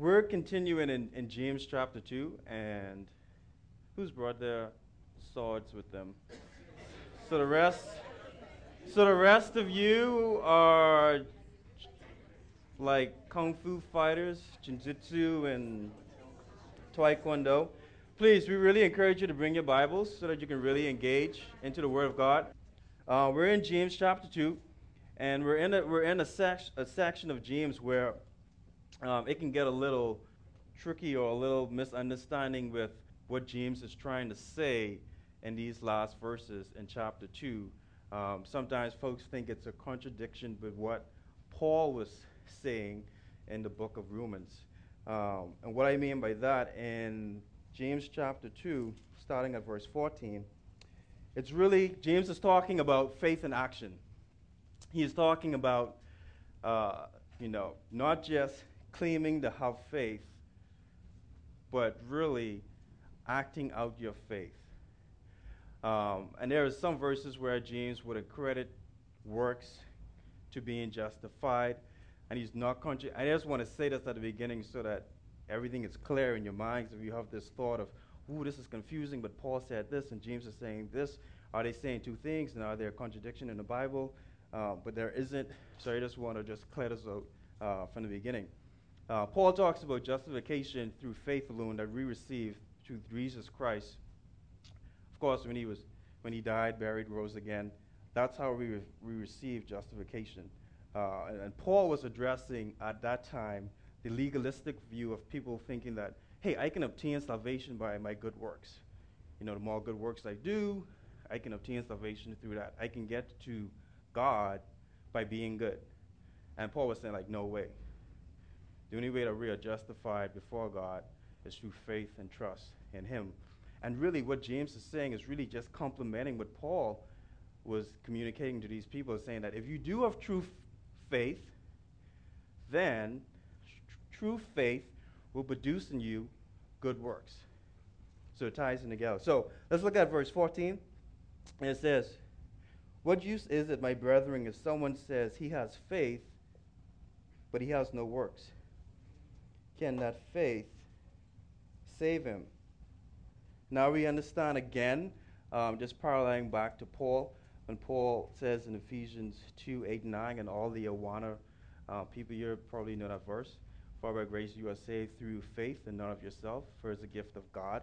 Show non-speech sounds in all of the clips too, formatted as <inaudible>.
We're continuing in, in James chapter 2, and who's brought their swords with them? So the rest, so the rest of you are like kung fu fighters, jiu-jitsu and taekwondo. Please, we really encourage you to bring your Bibles so that you can really engage into the Word of God. Uh, we're in James chapter 2, and we're in a, we're in a, sec- a section of James where um, it can get a little tricky or a little misunderstanding with what James is trying to say in these last verses in chapter 2. Um, sometimes folks think it's a contradiction with what Paul was saying in the book of Romans. Um, and what I mean by that, in James chapter 2, starting at verse 14, it's really, James is talking about faith in action. He is talking about, uh, you know, not just claiming to have faith, but really acting out your faith. Um, and there are some verses where James would accredit works to being justified, and he's not conscious. I just want to say this at the beginning so that everything is clear in your minds. If you have this thought of, "Ooh, this is confusing," but Paul said this, and James is saying this, are they saying two things? And are there a contradiction in the Bible? Uh, but there isn't. So I just want to just clear this out uh, from the beginning. Uh, Paul talks about justification through faith alone that we receive through Jesus Christ. Of course, when he was when he died, buried, rose again, that's how we, re- we receive justification. Uh, and, and Paul was addressing at that time the legalistic view of people thinking that, hey, I can obtain salvation by my good works. You know, the more good works I do, I can obtain salvation through that. I can get to God by being good. And Paul was saying, like, no way. The only way that we are justified before God is through faith and trust in Him. And really, what James is saying is really just complementing what Paul was communicating to these people, saying that if you do have true f- faith, then tr- true faith will produce in you good works. So it ties in together. So let's look at verse 14. And it says, What use is it, my brethren, if someone says he has faith, but he has no works? Can that faith save him? Now we understand again, um, just paralleling back to Paul, when Paul says in Ephesians 2 8 9, and all the Awana uh, people here probably know that verse. For by grace you are saved through faith and not of yourself, for it's a gift of God,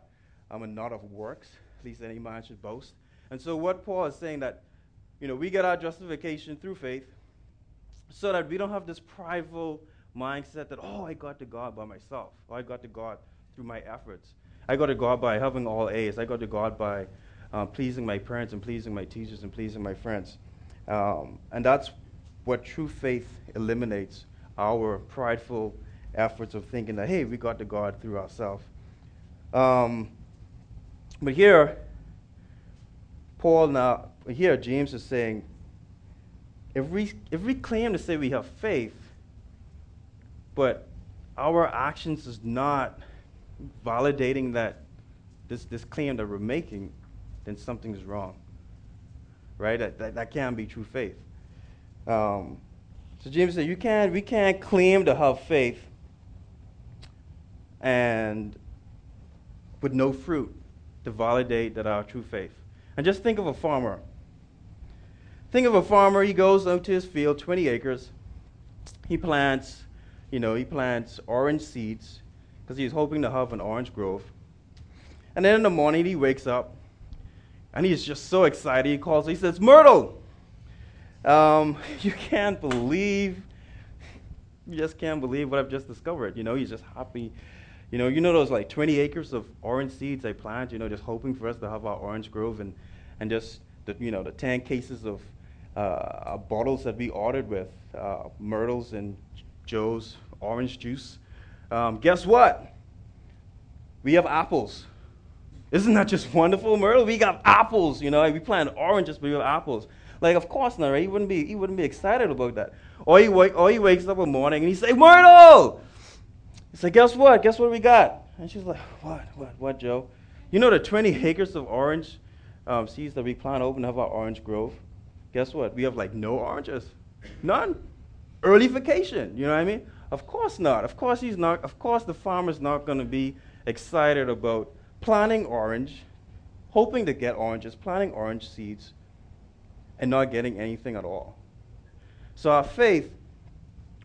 um, and not of works, least any man should boast. And so what Paul is saying that, you know, we get our justification through faith, so that we don't have this prideful mindset that, oh, I got to God by myself, or I got to God through my efforts. I got to God by having all A's. I got to God by uh, pleasing my parents and pleasing my teachers and pleasing my friends. Um, and that's what true faith eliminates our prideful efforts of thinking that, hey, we got to God through ourselves. Um, but here, Paul now, here James is saying, if we, if we claim to say we have faith, but our actions is not validating that this, this claim that we're making, then something's wrong. Right? That, that, that can't be true faith. Um, so James said, you can't, we can't claim to have faith and with no fruit to validate that our true faith. And just think of a farmer. Think of a farmer, he goes out to his field, 20 acres. He plants, you know, he plants orange seeds because he's hoping to have an orange grove. And then in the morning, he wakes up and he's just so excited. He calls, he says, Myrtle, um, <laughs> you can't believe, you just can't believe what I've just discovered. You know, he's just happy. You know, you know those like 20 acres of orange seeds I plant, you know, just hoping for us to have our orange grove and, and just, the, you know, the 10 cases of uh, bottles that we ordered with uh, Myrtle's and Joe's orange juice. Um, guess what? We have apples. Isn't that just wonderful, Myrtle? We got apples, you know. We plant oranges, but we have apples. Like, of course not, right? He wouldn't be, he wouldn't be excited about that. Or he, wake, or he wakes up the morning and he say, Myrtle! He said, guess what? Guess what we got? And she's like, what, what, what, Joe? You know the 20 acres of orange um, seeds that we plant over and our orange grove? Guess what? We have like no oranges. None. Early vacation, you know what I mean? Of course not. Of course he's not. Of course the farmer's not going to be excited about planting orange, hoping to get oranges, planting orange seeds, and not getting anything at all. So our faith,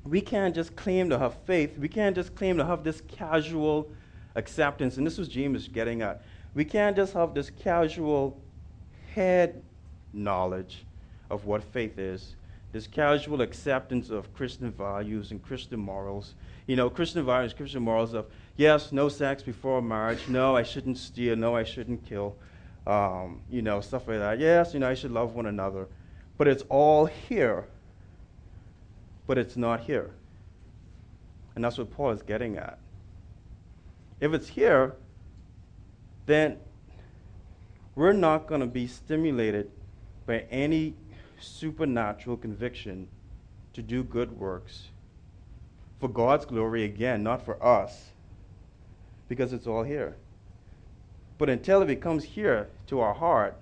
we can't just claim to have faith. We can't just claim to have this casual acceptance. And this was James getting at. We can't just have this casual head knowledge of what faith is, this casual acceptance of Christian values and Christian morals. You know, Christian values, Christian morals of, yes, no sex before marriage, no, I shouldn't steal, no, I shouldn't kill, um, you know, stuff like that. Yes, you know, I should love one another. But it's all here, but it's not here. And that's what Paul is getting at. If it's here, then we're not going to be stimulated by any supernatural conviction to do good works for God's glory again, not for us, because it's all here. But until it becomes here to our heart,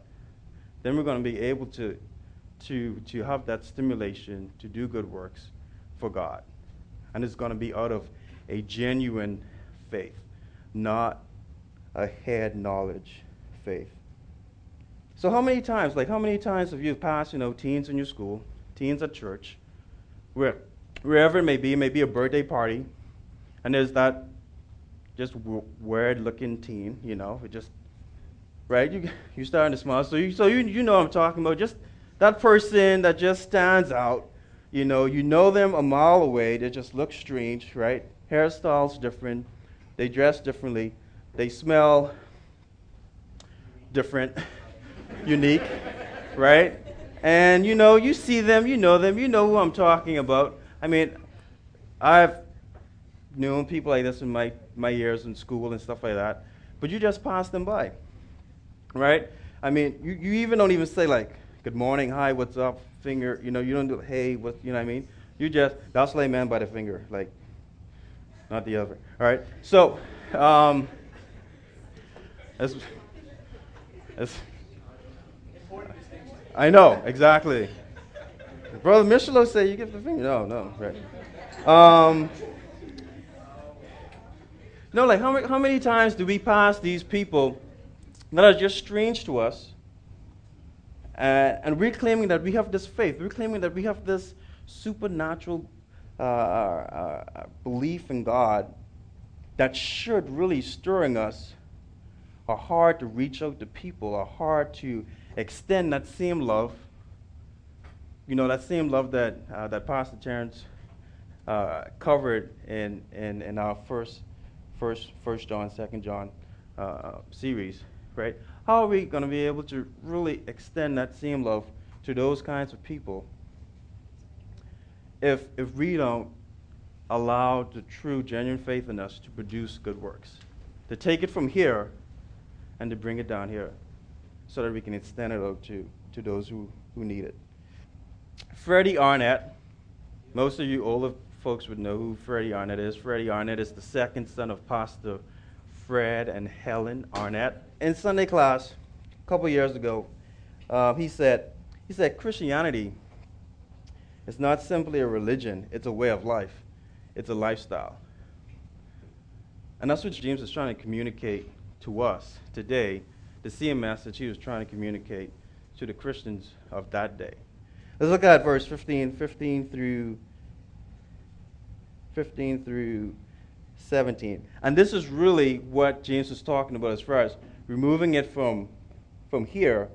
then we're going to be able to, to, to have that stimulation to do good works for God. And it's going to be out of a genuine faith, not a head knowledge faith. So how many times, like how many times have you passed, you know, teens in your school, teens at church, where, wherever it may be, it may be a birthday party, and there's that just weird-looking teen, you know, it just right. You you starting to smile, so you so you you know what I'm talking about. Just that person that just stands out. You know, you know them a mile away. They just look strange, right? Hairstyles different. They dress differently. They smell different <laughs> unique, right? And you know, you see them, you know them, you know who I'm talking about. I mean, I've known people like this in my, my years in school and stuff like that, but you just pass them by, right? I mean, you, you even don't even say, like, good morning, hi, what's up, finger, you know, you don't do, hey, what, you know what I mean? You just, that's lay man by the finger, like, not the other, all right? So, um, as, as, I know, exactly. Brother Michelot said you give the finger. No, no, right. Um, no, like how how many times do we pass these people that are just strange to us and we're claiming that we have this faith, we're claiming that we have this supernatural uh, uh, uh belief in God that should really stirring us a heart to reach out to people, a heart to extend that same love, you know, that same love that, uh, that Pastor Terrence uh, covered in, in, in our first, first, first John, second John uh, series, right? How are we going to be able to really extend that same love to those kinds of people if, if we don't allow the true, genuine faith in us to produce good works? To take it from here and to bring it down here so that we can extend it out to, to those who, who need it. Freddie Arnett, most of you older folks would know who Freddie Arnett is. Freddie Arnett is the second son of Pastor Fred and Helen Arnett. In Sunday class, a couple years ago, uh, he said, he said, Christianity is not simply a religion, it's a way of life, it's a lifestyle. And that's what James is trying to communicate to us today the same message he was trying to communicate to the Christians of that day. Let's look at verse 15, 15 through 15 through 17. And this is really what James was talking about as far as removing it from, from here,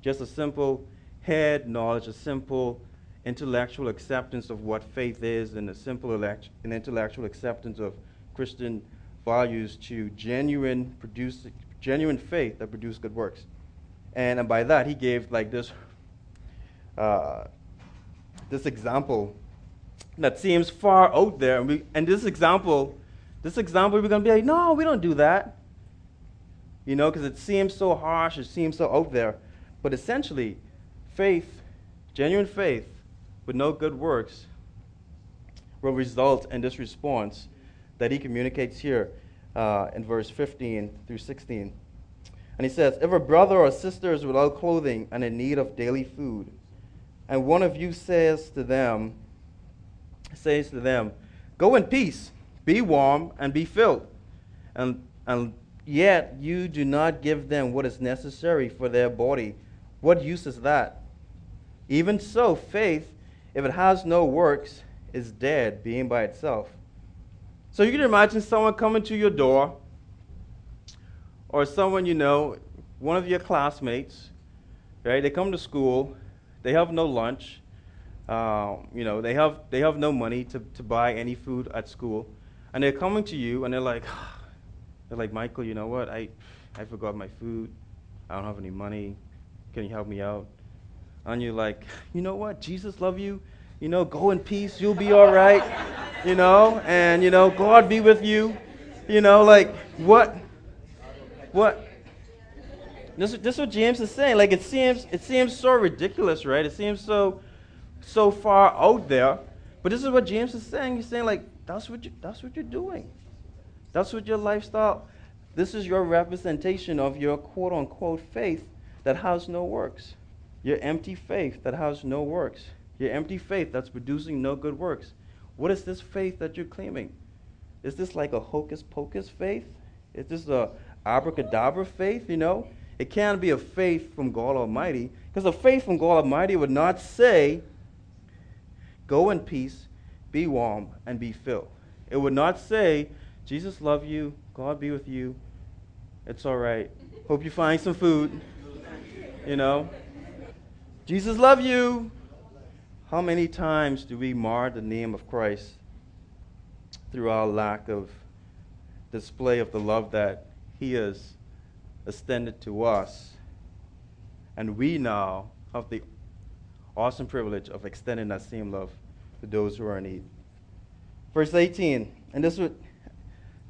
just a simple head knowledge, a simple intellectual acceptance of what faith is, and a simple elect- an intellectual acceptance of Christian values to genuine produce, genuine faith that produces good works. And, and by that, he gave like this, uh, this example that seems far out there. And, we, and this example, this example, we're going to be like, no, we don't do that. You know, because it seems so harsh, it seems so out there. But essentially, faith, genuine faith, with no good works, will result in this response that he communicates here uh, in verse 15 through 16. And he says, If a brother or sister is without clothing and in need of daily food, and one of you says to them, says to them, Go in peace, be warm, and be filled. And, and yet you do not give them what is necessary for their body. What use is that? Even so, faith, if it has no works, is dead, being by itself. So you can imagine someone coming to your door, or someone you know, one of your classmates, right? They come to school, they have no lunch, uh, you know, they have they have no money to, to buy any food at school, and they're coming to you and they're like, <sighs> they're like, Michael, you know what? I I forgot my food. I don't have any money. Can you help me out? And you're like, you know what? Jesus love you. You know, go in peace. You'll be all right. <laughs> You know, and you know, God be with you. You know, like what? What? This, this is what James is saying. Like it seems, it seems so ridiculous, right? It seems so, so far out there. But this is what James is saying. He's saying like that's what you, that's what you're doing. That's what your lifestyle. This is your representation of your quote unquote faith that has no works. Your empty faith that has no works. Your empty faith that's producing no good works. What is this faith that you're claiming? Is this like a hocus pocus faith? Is this a abracadabra faith, you know? It can't be a faith from God Almighty, because a faith from God Almighty would not say, Go in peace, be warm, and be filled. It would not say, Jesus love you, God be with you, it's all right. Hope you find some food. You know? Jesus love you. How many times do we mar the name of Christ through our lack of display of the love that he has extended to us. And we now have the awesome privilege of extending that same love to those who are in need. Verse 18, and this is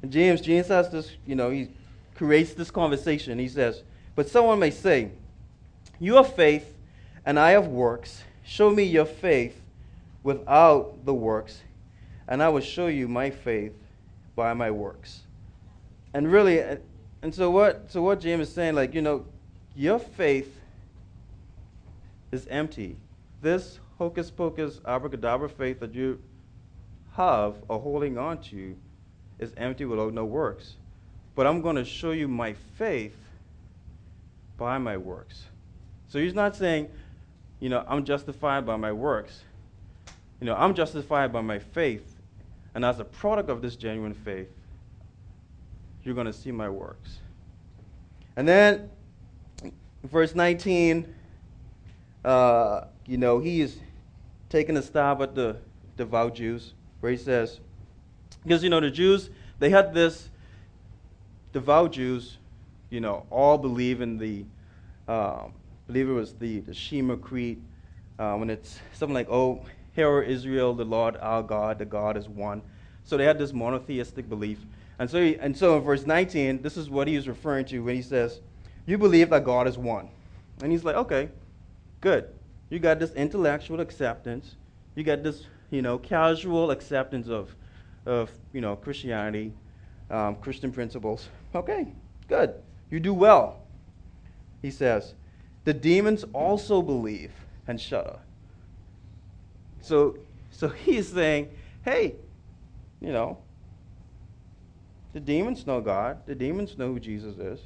James, James has this, you know, he creates this conversation. He says, But someone may say, You have faith, and I have works. Show me your faith without the works, and I will show you my faith by my works. And really, uh, and so what so what James is saying, like, you know, your faith is empty. This hocus pocus abracadabra faith that you have or holding on to is empty without no works. But I'm going to show you my faith by my works. So he's not saying, you know, I'm justified by my works. You know, I'm justified by my faith. And as a product of this genuine faith, you're going to see my works. And then, verse 19, uh, you know, he is taking a stab at the devout Jews, where he says, because, you know, the Jews, they had this, devout Jews, you know, all believe in the, uh, believe it was the, the Shema Creed, uh, when it's something like, oh, hear Israel, the Lord our God, the God is one. So they had this monotheistic belief. And so, he, and so in verse 19, this is what he's referring to when he says, You believe that God is one. And he's like, Okay, good. You got this intellectual acceptance. You got this, you know, casual acceptance of, of you know, Christianity, um, Christian principles. Okay, good. You do well. He says, The demons also believe and shudder. So, so he's saying, Hey, you know, the demons know God. The demons know who Jesus is.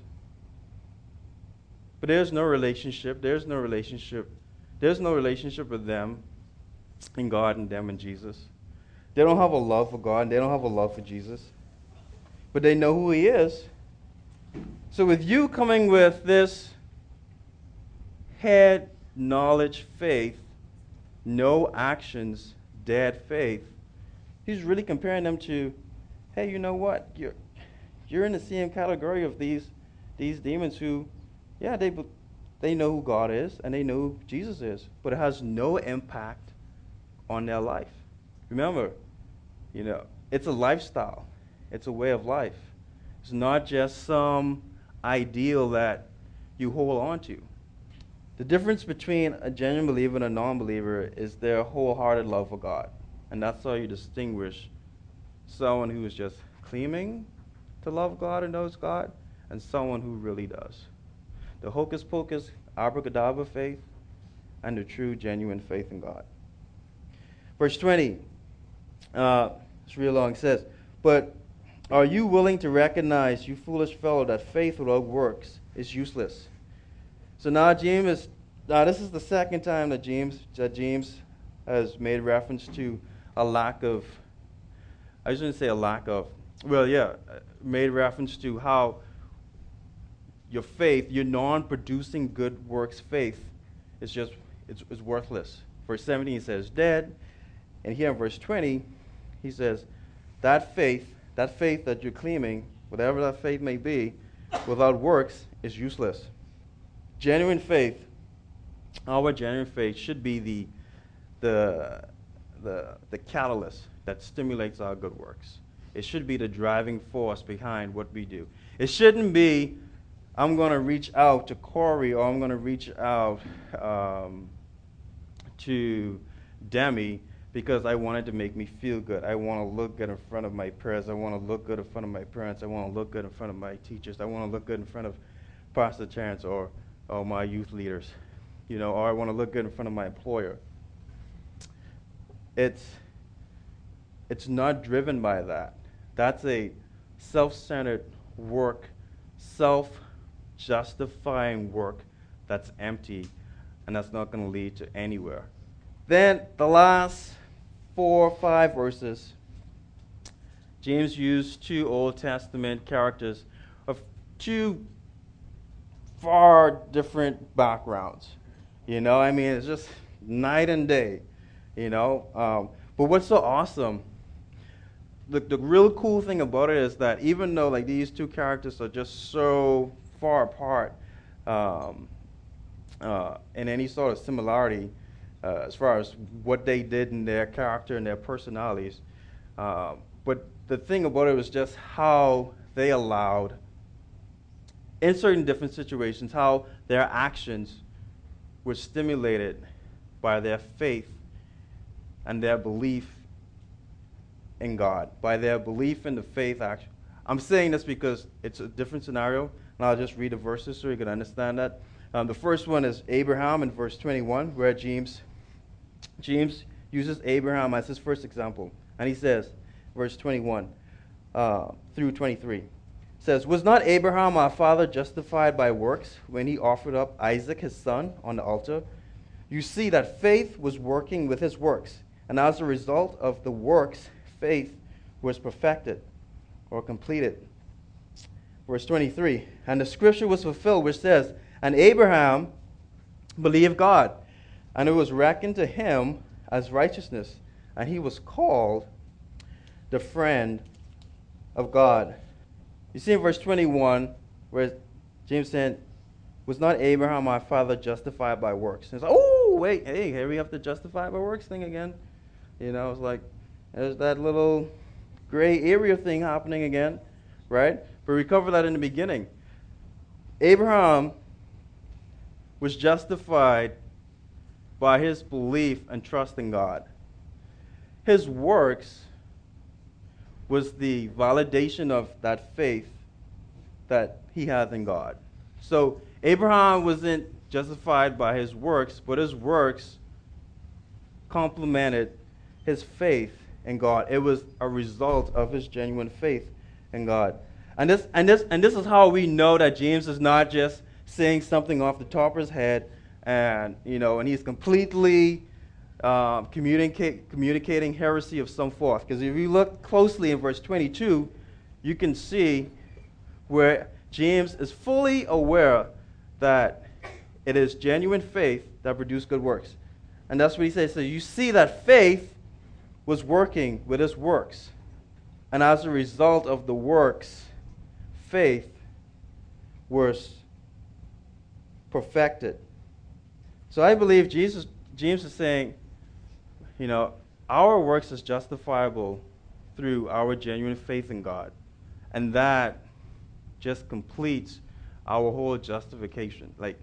But there's no relationship. There's no relationship. There's no relationship with them and God and them and Jesus. They don't have a love for God they don't have a love for Jesus. But they know who He is. So with you coming with this head knowledge faith, no actions, dead faith, He's really comparing them to hey, you know what? You're, you're in the same category of these, these demons who, yeah, they, they know who God is and they know who Jesus is, but it has no impact on their life. Remember, you know, it's a lifestyle, it's a way of life. It's not just some ideal that you hold on to. The difference between a genuine believer and a non believer is their wholehearted love for God. And that's how you distinguish someone who is just claiming to love God and knows God, and someone who really does. The hocus pocus, abracadabra faith, and the true, genuine faith in God. Verse 20. Uh, It's real long. Says, But are you willing to recognize, you foolish fellow, that faith without works is useless? So now James is now this is the second time that James that James has made reference to a lack of I shouldn't say a lack of well yeah made reference to how your faith, your non-producing good works faith is just it's, it's worthless. Verse 17 he says dead, and here in verse 20 he says that faith, that faith that you're claiming, whatever that faith may be, without works is useless. Genuine faith, our genuine faith should be the, the, the, the catalyst that stimulates our good works. It should be the driving force behind what we do. It shouldn't be, I'm going to reach out to Corey or I'm going to reach out um, to Demi because I wanted to make me feel good. I want to look good in front of my prayers. I want to look good in front of my parents. I want to look good in front of my teachers. I want to look good in front of Pastor Terrence or or my youth leaders, you know, or I want to look good in front of my employer. It's, it's not driven by that. That's a self centered work, self justifying work that's empty and that's not going to lead to anywhere. Then the last four or five verses, James used two Old Testament characters of two far different backgrounds. You know, I mean, it's just night and day, you know. Um, but what's so awesome, the, the real cool thing about it is that even though, like, these two characters are just so far apart um, uh, in any sort of similarity uh, as far as what they did in their character and their personalities, uh, but the thing about it was just how they allowed in certain different situations, how their actions were stimulated by their faith and their belief in God, by their belief in the faith action. I'm saying this because it's a different scenario, and I'll just read the verses so you can understand that. Um, the first one is Abraham in verse 21, where James, James uses Abraham as his first example. And he says, verse 21 uh, through 23 says, Was not Abraham our father justified by works when he offered up Isaac his son on the altar? You see that faith was working with his works, and as a result of the works, faith was perfected or completed. Verse 23 And the scripture was fulfilled, which says, And Abraham believed God, and it was reckoned to him as righteousness, and he was called the friend of God. You see in verse 21 where James said, Was not Abraham my father justified by works? And it's like, oh, wait, hey, here we have the justified by works thing again. You know, it's like, there's that little gray area thing happening again, right? But we covered that in the beginning. Abraham was justified by his belief and trust in God. His works was the validation of that faith that he had in God. So Abraham wasn't justified by his works, but his works complemented his faith in God. It was a result of his genuine faith in God. And this, and this, and this is how we know that James is not just saying something off the top of his head and, you know, and he's completely um, communicating heresy of some forth. Because if you look closely in verse 22, you can see where James is fully aware that it is genuine faith that produces good works. And that's what he says. So you see that faith was working with his works. And as a result of the works, faith was perfected. So I believe Jesus, James is saying you know, our works is justifiable through our genuine faith in God. And that just completes our whole justification. Like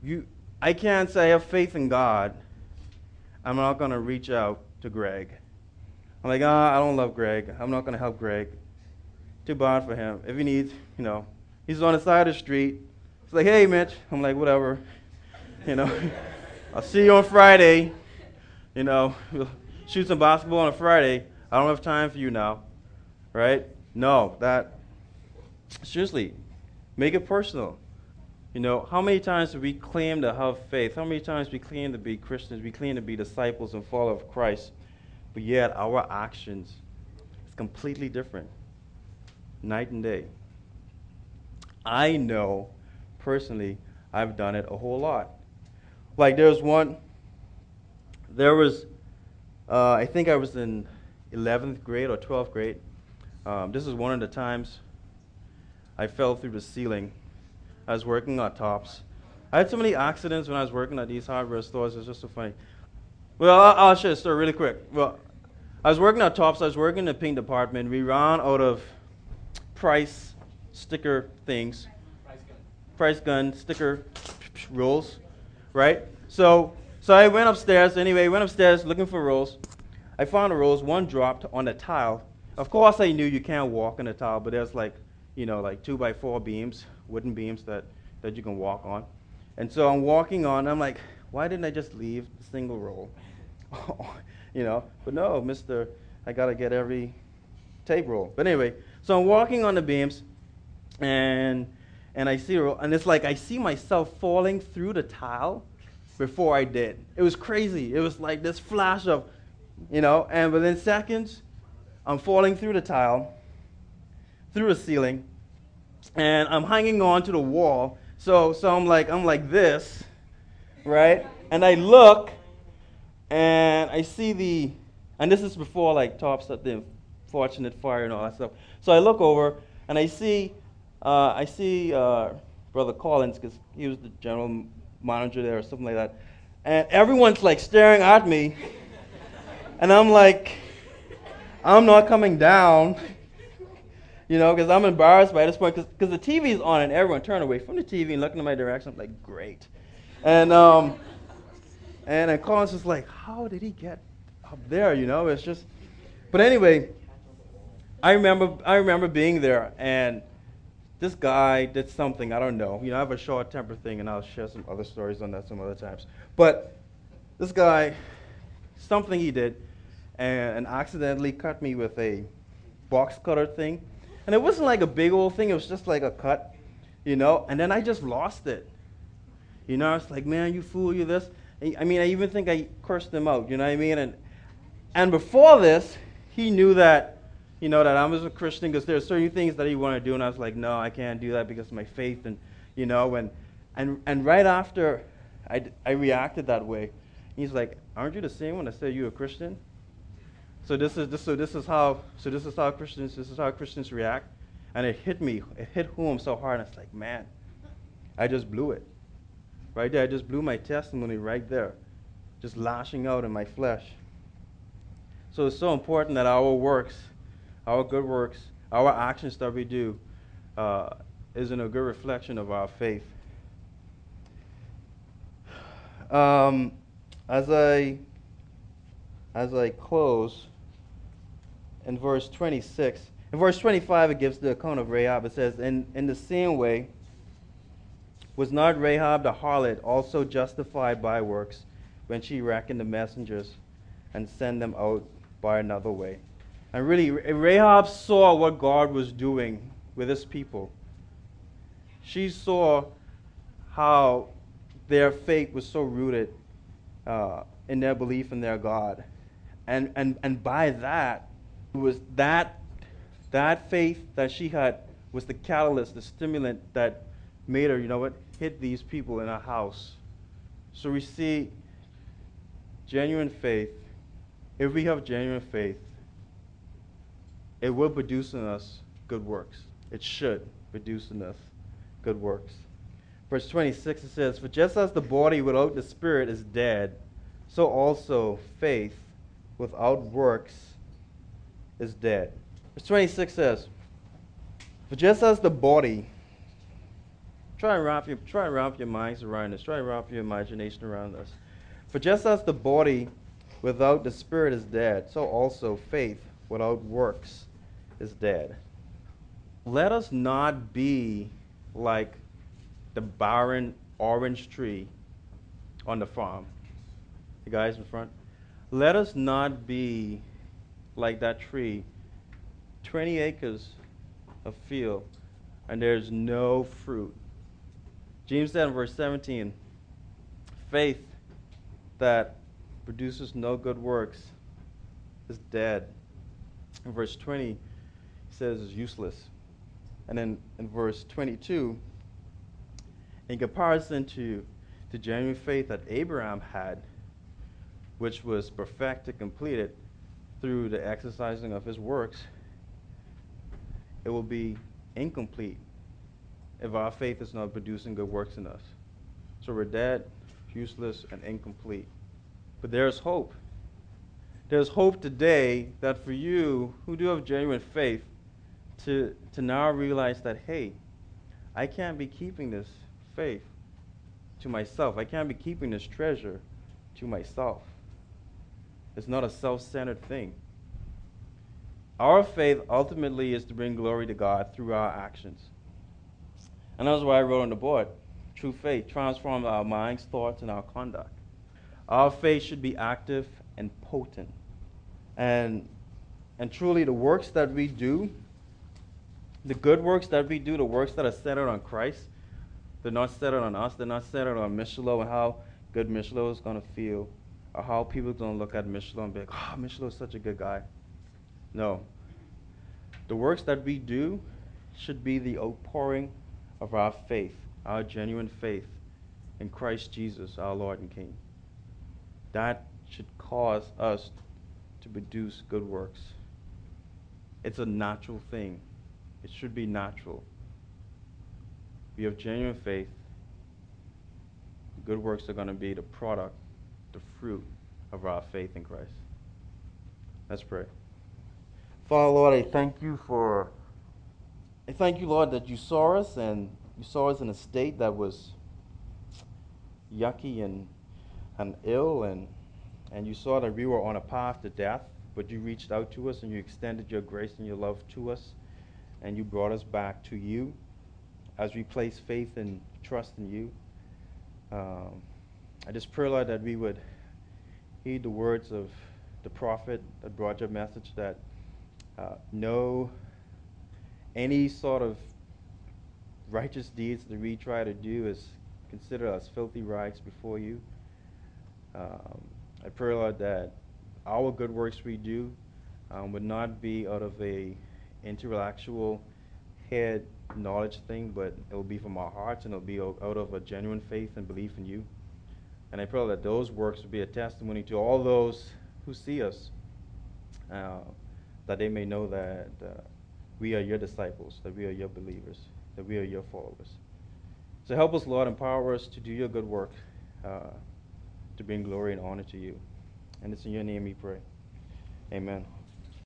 you I can't say I have faith in God. I'm not to reach out to Greg. I'm like, ah, I don't love Greg. I'm not to help Greg. Too bad for him. If he needs, you know, he's on the side of the street. It's like, hey, Mitch. I'm like, whatever. <laughs> You know, <laughs> I'll see you on Friday you know, <laughs> shoot some basketball on a Friday. I don't have time for you now. Right? No, that, seriously, make it personal. You know, how many times do we claim to have faith? How many times we claim to be Christians? We claim to be disciples and followers of Christ, but yet our actions is completely different, night and day. I know personally I've done it a whole lot. Like there's one, there was, uh, I think I was in 11th grade or 12th grade. Um, this is one of the times I fell through the ceiling. I was working on tops. I had so many accidents when I was working at these hardware stores. It's just so funny. Well, I'll, I'll share a story really quick. Well, I was working at Tops. I was working in the paint department. We ran out of price sticker things, price gun, price gun sticker rolls, right? So, so I went upstairs. Anyway, went upstairs looking for rolls. I found the rolls. One dropped on the tile. Of course, I knew you can't walk on the tile, but there's like, you know, like two by four beams, wooden beams that, that you can walk on. And so I'm walking on. I'm like, why didn't I just leave the single roll? <laughs> you know, but no, Mister, I gotta get every tape roll. But anyway, so I'm walking on the beams, and and I see roll, and it's like I see myself falling through the tile before I did. It was crazy. It was like this flash of, you know, and within seconds, I'm falling through the tile, through the ceiling, and I'm hanging on to the wall. So so I'm like I'm like this, right? And I look, and I see the, and this is before like tops at the fortunate fire and all that stuff. So I look over and I see, uh, I see uh, Brother Collins because he was the general manager there or something like that, and everyone's like staring at me, and I'm like, I'm not coming down, <laughs> you know, because I'm embarrassed by this point because the TV's on and everyone turned away from the TV and looking in my direction. I'm like, great, and um, and then Collins was like, how did he get up there? You know, it's just, but anyway. I remember I remember being there and this guy did something, I don't know. You know, I have a short temper thing and I'll share some other stories on that some other times. But this guy, something he did, and, and accidentally cut me with a box cutter thing. And it wasn't like a big old thing, it was just like a cut, you know, and then I just lost it. You know, it's like, man, you fool, you this. I mean, I even think I cursed him out, you know what I mean? And, and before this, he knew that you know, that I was a Christian because there are certain things that he wanted to do, and I was like, no, I can't do that because of my faith, and you know, and and and right after I, I reacted that way, he's like, aren't you the same one that said you're a Christian? So this is this so this is how so this is how Christians this is how Christians react, and it hit me, it hit home so hard, and it's like, man, I just blew it, right there, I just blew my testimony right there, just lashing out in my flesh. So it's so important that our works our good works, our actions that we do, uh, isn't a good reflection of our faith. Um, as I as I close, in verse 26, in verse 25, it gives the account of Rahab. It says, "In in the same way, was not Rahab the harlot also justified by works when she reckoned the messengers and sent them out by another way?" And really, Rahab saw what God was doing with his people. She saw how their faith was so rooted uh, in their belief in their God. And, and, and by that, it was that, that faith that she had was the catalyst, the stimulant that made her, you know what, hit these people in her house. So we see genuine faith. If we have genuine faith, it will produce in us good works. It should produce in us good works. Verse 26 it says, For just as the body without the spirit is dead, so also faith without works is dead. Verse 26 says, For just as the body, try and wrap your, try and wrap your minds around this, try and wrap your imagination around this. For just as the body without the spirit is dead, so also faith without works is dead. Let us not be like the barren orange tree on the farm. You guys in front? Let us not be like that tree, 20 acres of field, and there's no fruit. James said in verse 17, faith that produces no good works is dead. In verse 20, he says is useless. And then in verse 22, in comparison to the genuine faith that Abraham had, which was perfected, completed through the exercising of his works, it will be incomplete if our faith is not producing good works in us. So we're dead, useless, and incomplete. But there's hope. There's hope today that for you who do have genuine faith, to, to now realize that, hey, I can't be keeping this faith to myself. I can't be keeping this treasure to myself. It's not a self centered thing. Our faith ultimately is to bring glory to God through our actions. And that's why I wrote on the board true faith transforms our minds, thoughts, and our conduct. Our faith should be active and potent. And, and truly, the works that we do, the good works that we do, the works that are centered on Christ, they're not centered on us. They're not centered on Mishlo and how good Mishlo is going to feel, or how people are going to look at Mishlo and be like, ah, oh, Mishlo is such a good guy. No. The works that we do should be the outpouring of our faith, our genuine faith in Christ Jesus, our Lord and King. That should cause us to produce good works. It's a natural thing. It should be natural. We have genuine faith. Good works are going to be the product, the fruit of our faith in Christ. Let's pray. Father, Lord, I thank you for, I thank you, Lord, that you saw us and you saw us in a state that was yucky and, and ill, and, and you saw that we were on a path to death, but you reached out to us and you extended your grace and your love to us, and you brought us back to you as we place faith and trust in you. Um, I just pray, Lord, that we would heed the words of the prophet that brought your message that uh, no any sort of righteous deeds that we try to do is considered as filthy rags before you. Um, I pray, Lord, that our good works we do um, would not be out of a intellectual head knowledge thing, but it will be from our hearts and it'll be out of a genuine faith and belief in you. And I pray that those works will be a testimony to all those who see us, uh, that they may know that uh, we are your disciples, that we are your believers, that we are your followers. So help us, Lord, empower us to do your good work, uh, to bring glory and honor to you. And it's in your name we pray. Amen.